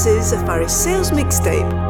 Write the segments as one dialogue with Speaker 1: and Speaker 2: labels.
Speaker 1: This is a Faris Sales mixtape.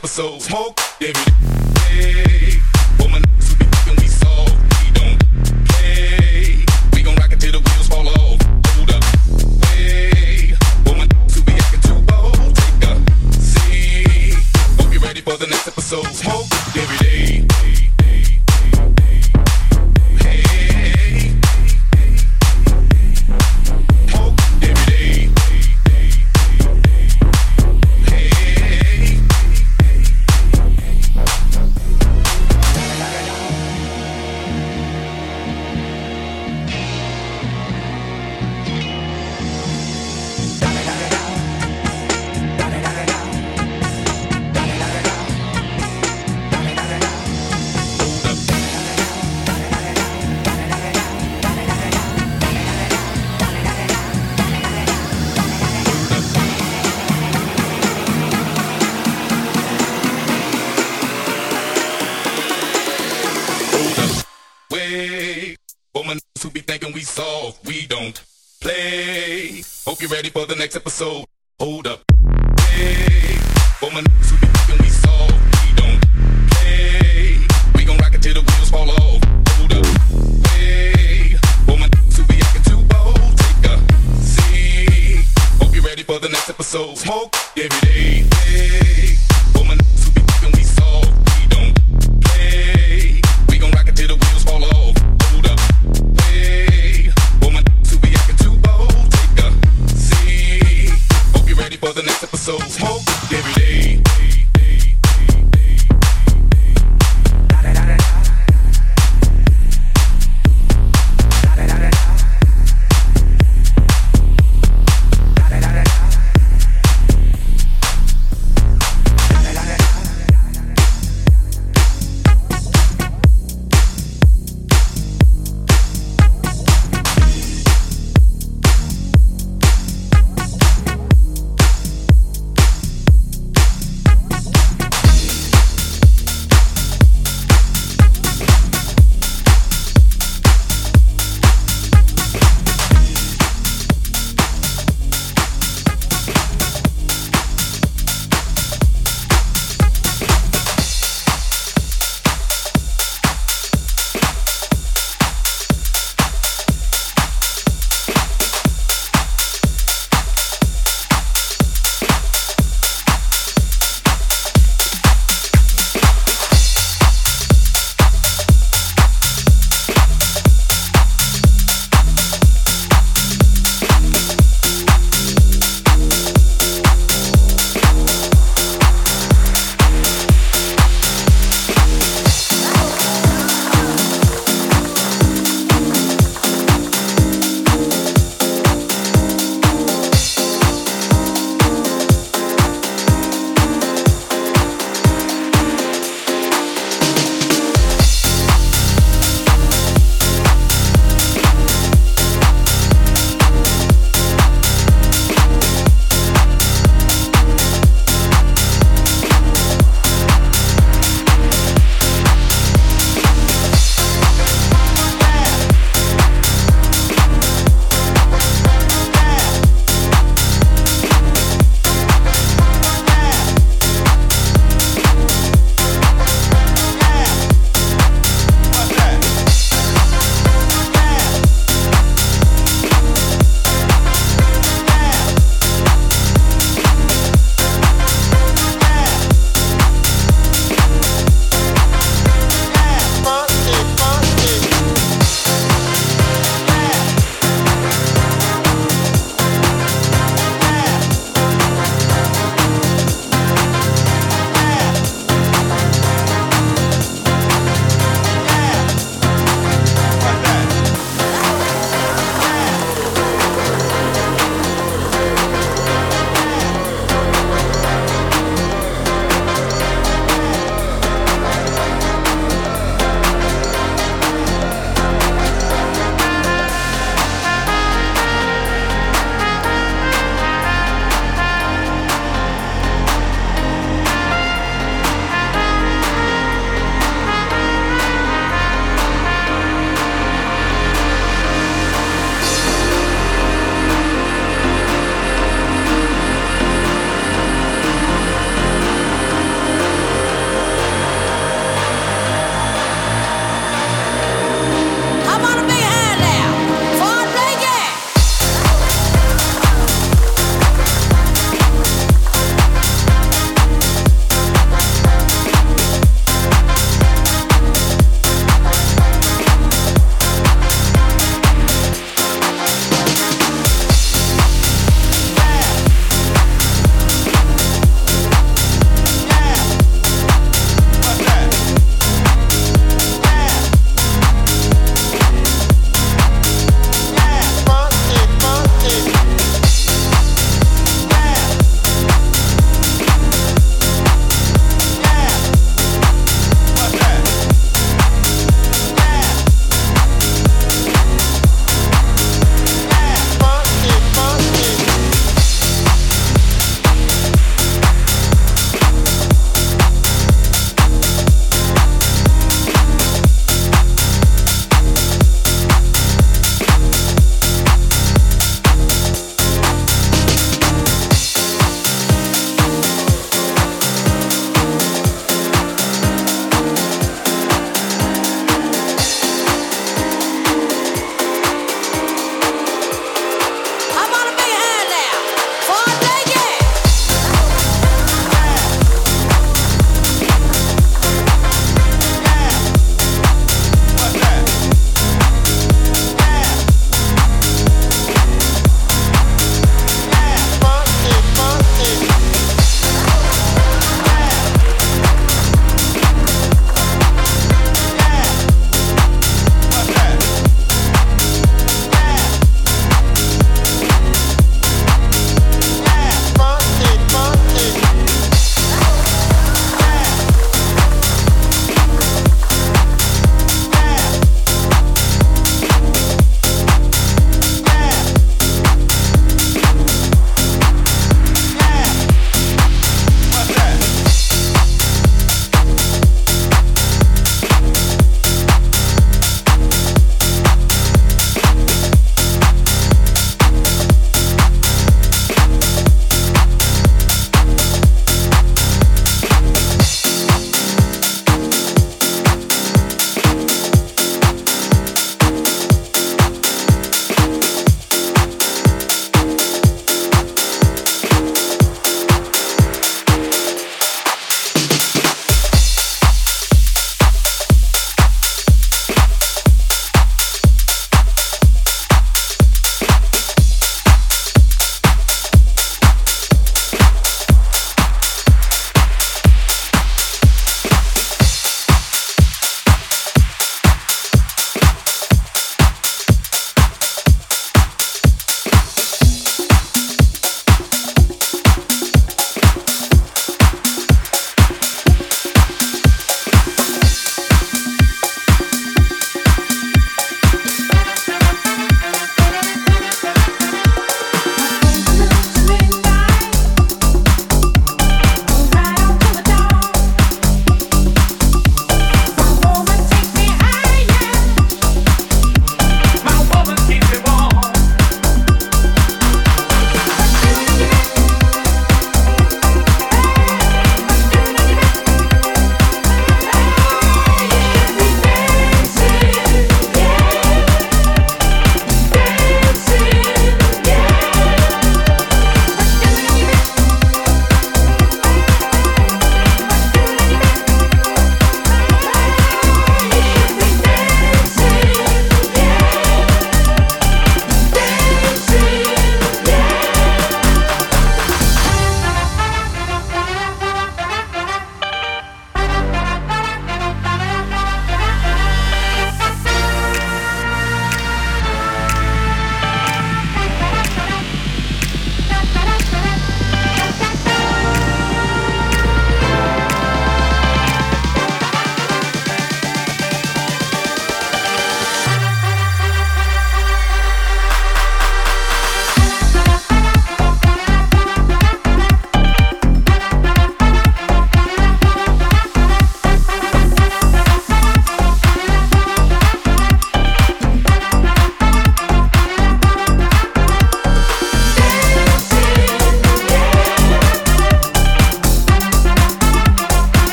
Speaker 2: Episode. Smoke, every day. Episode.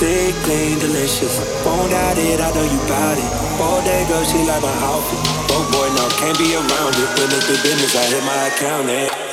Speaker 2: Sick, clean, delicious. Won't doubt it,
Speaker 3: I know you bout it. All day, girl, she like my
Speaker 4: outfit. Oh boy, no, can't be around it. When it's the business, I hit my accountant. Eh?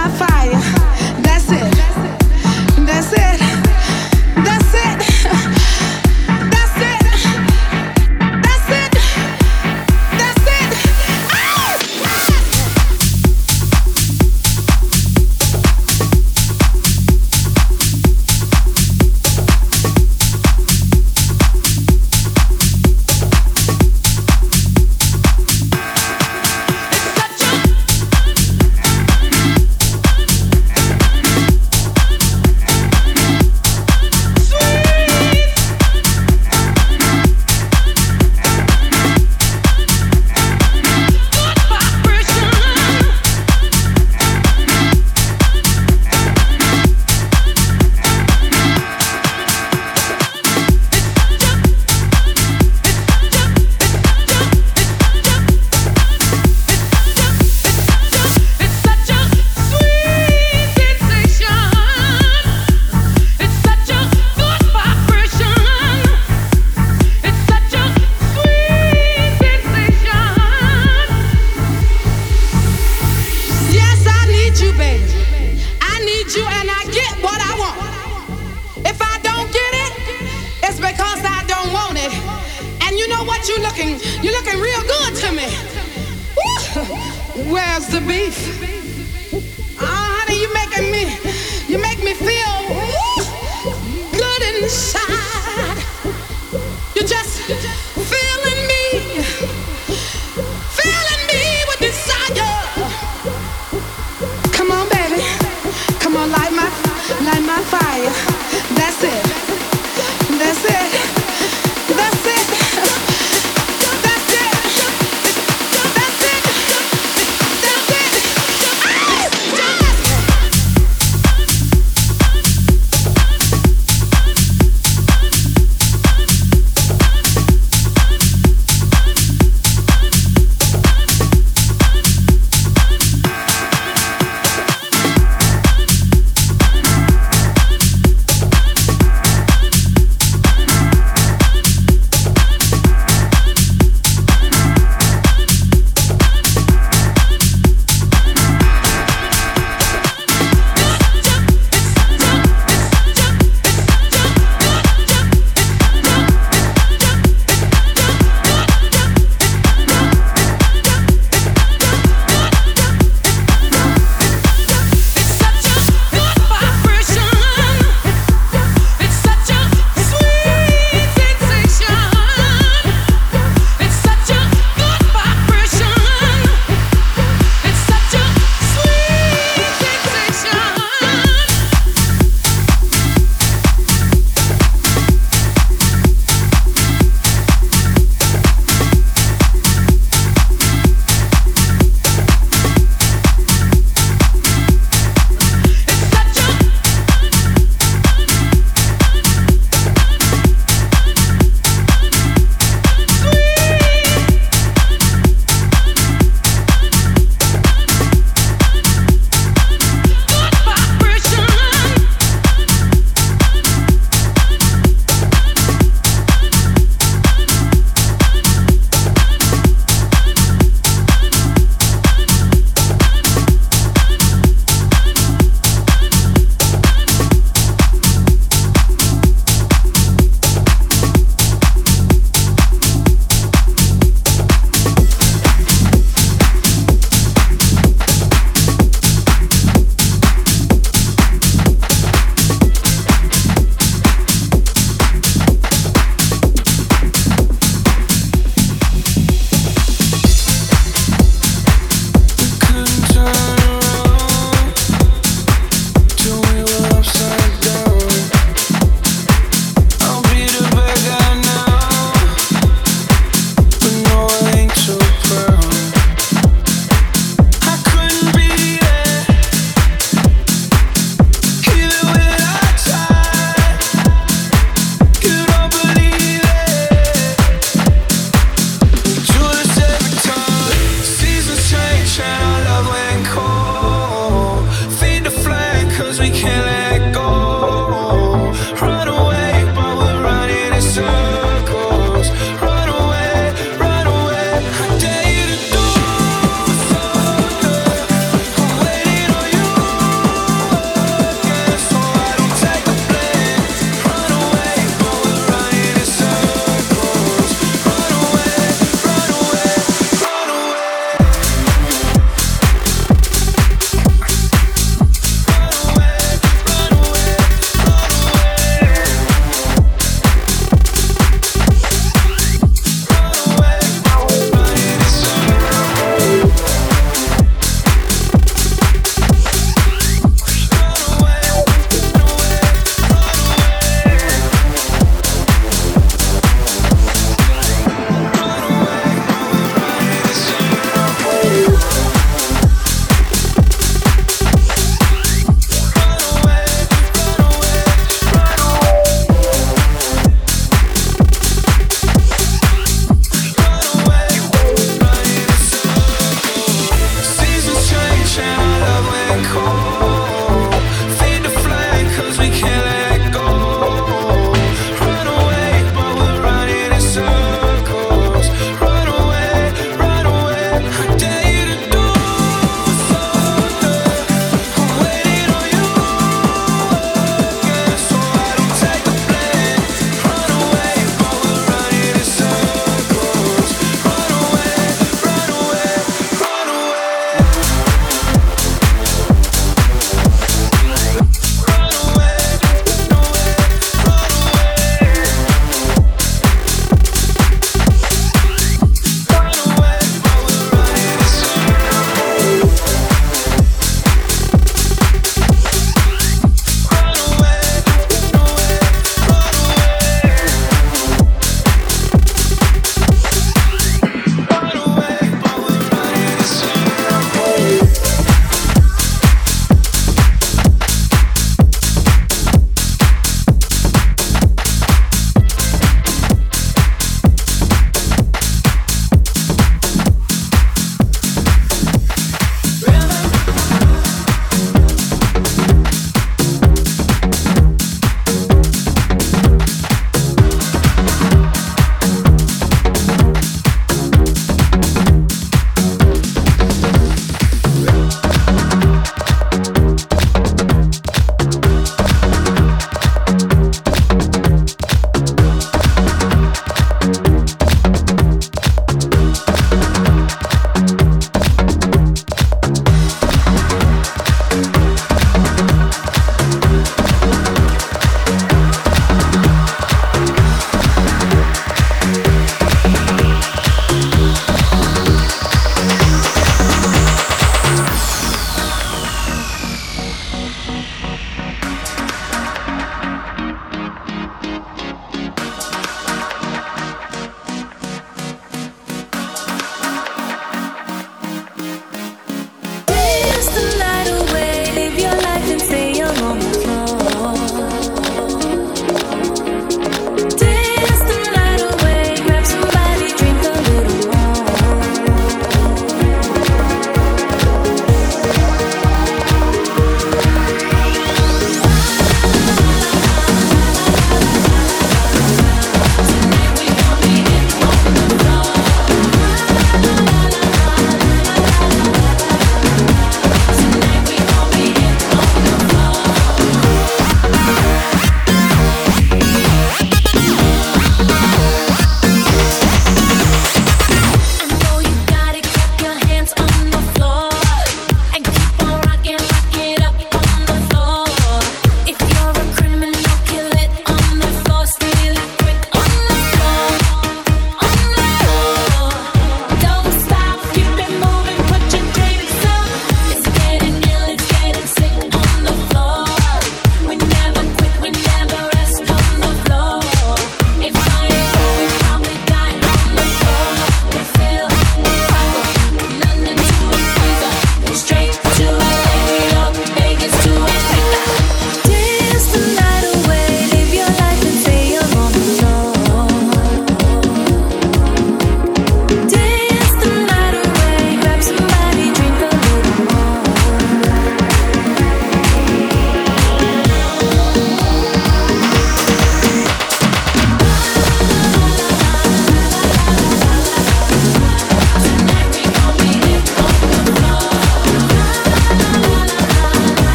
Speaker 2: na falha.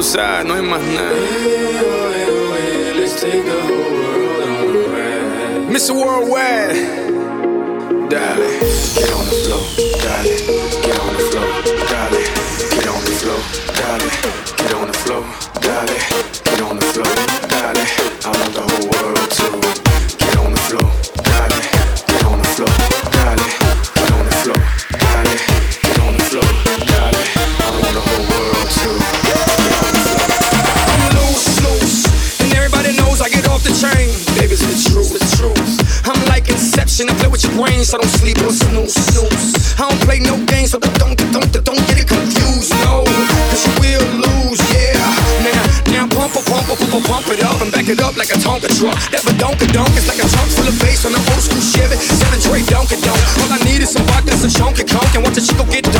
Speaker 2: tú sabes, no hay más nada. Tonka truck. That badonka donk it's like a trunk full of bass on an old school Chevy. Santa Trey Donka donk. All I need is some vodka, some chunky conk, and watch a chico get
Speaker 5: done.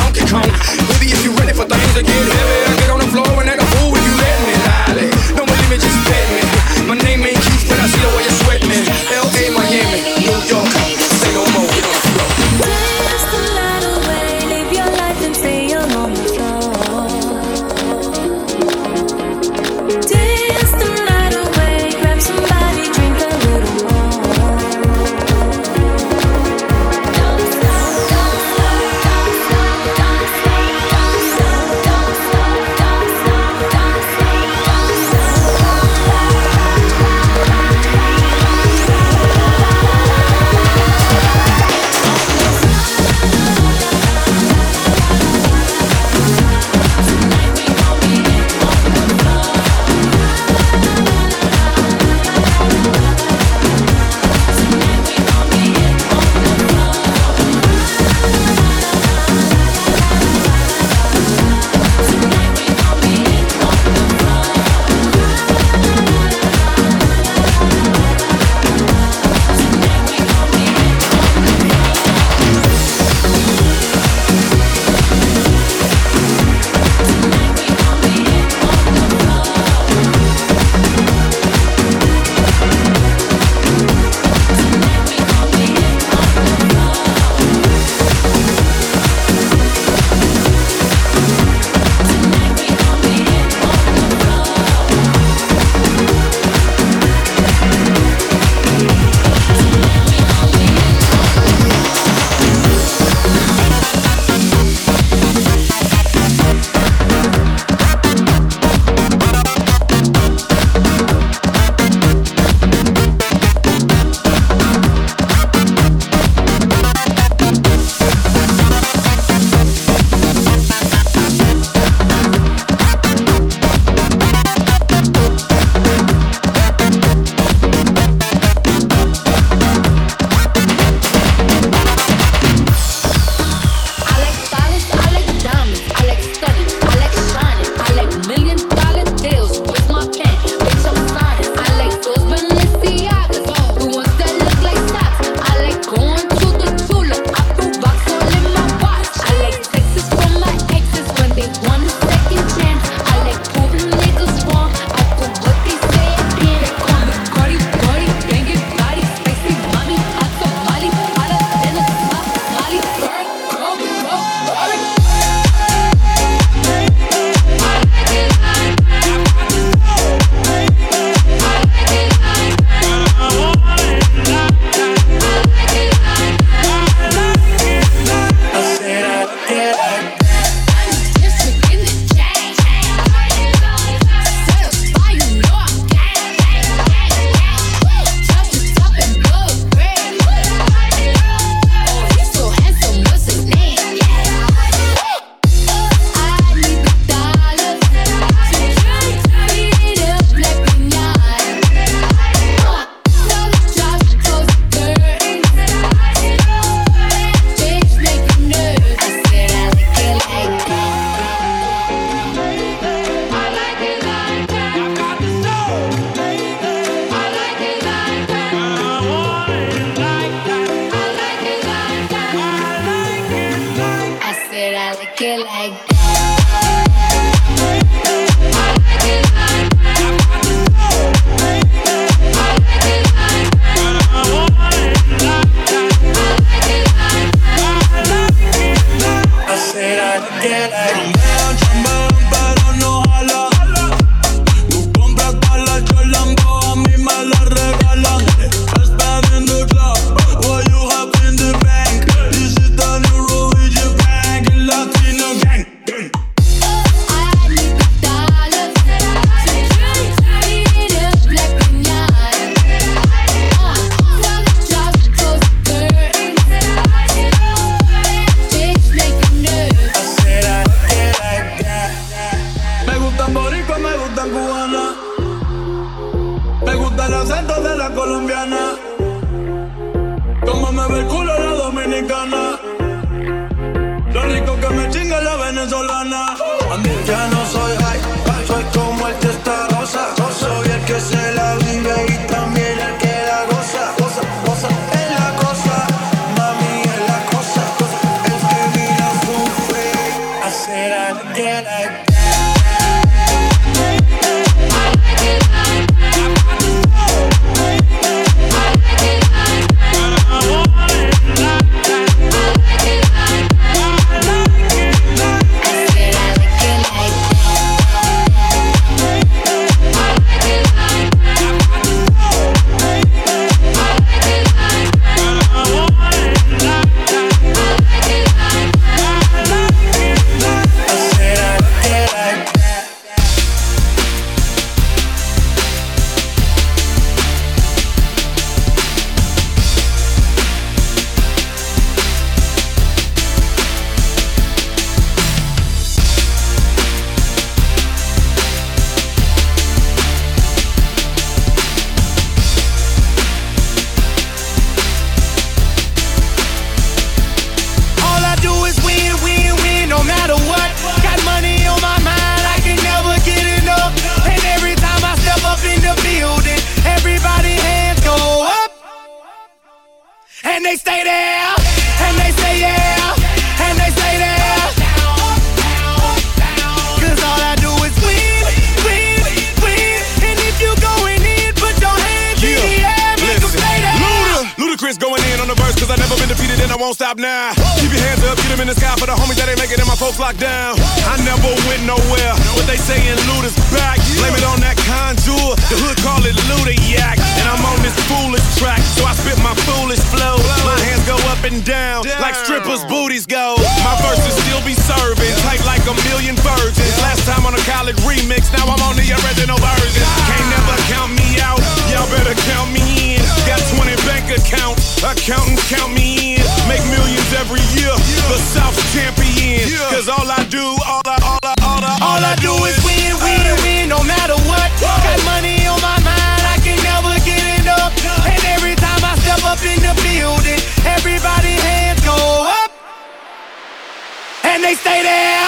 Speaker 5: Stay
Speaker 3: there,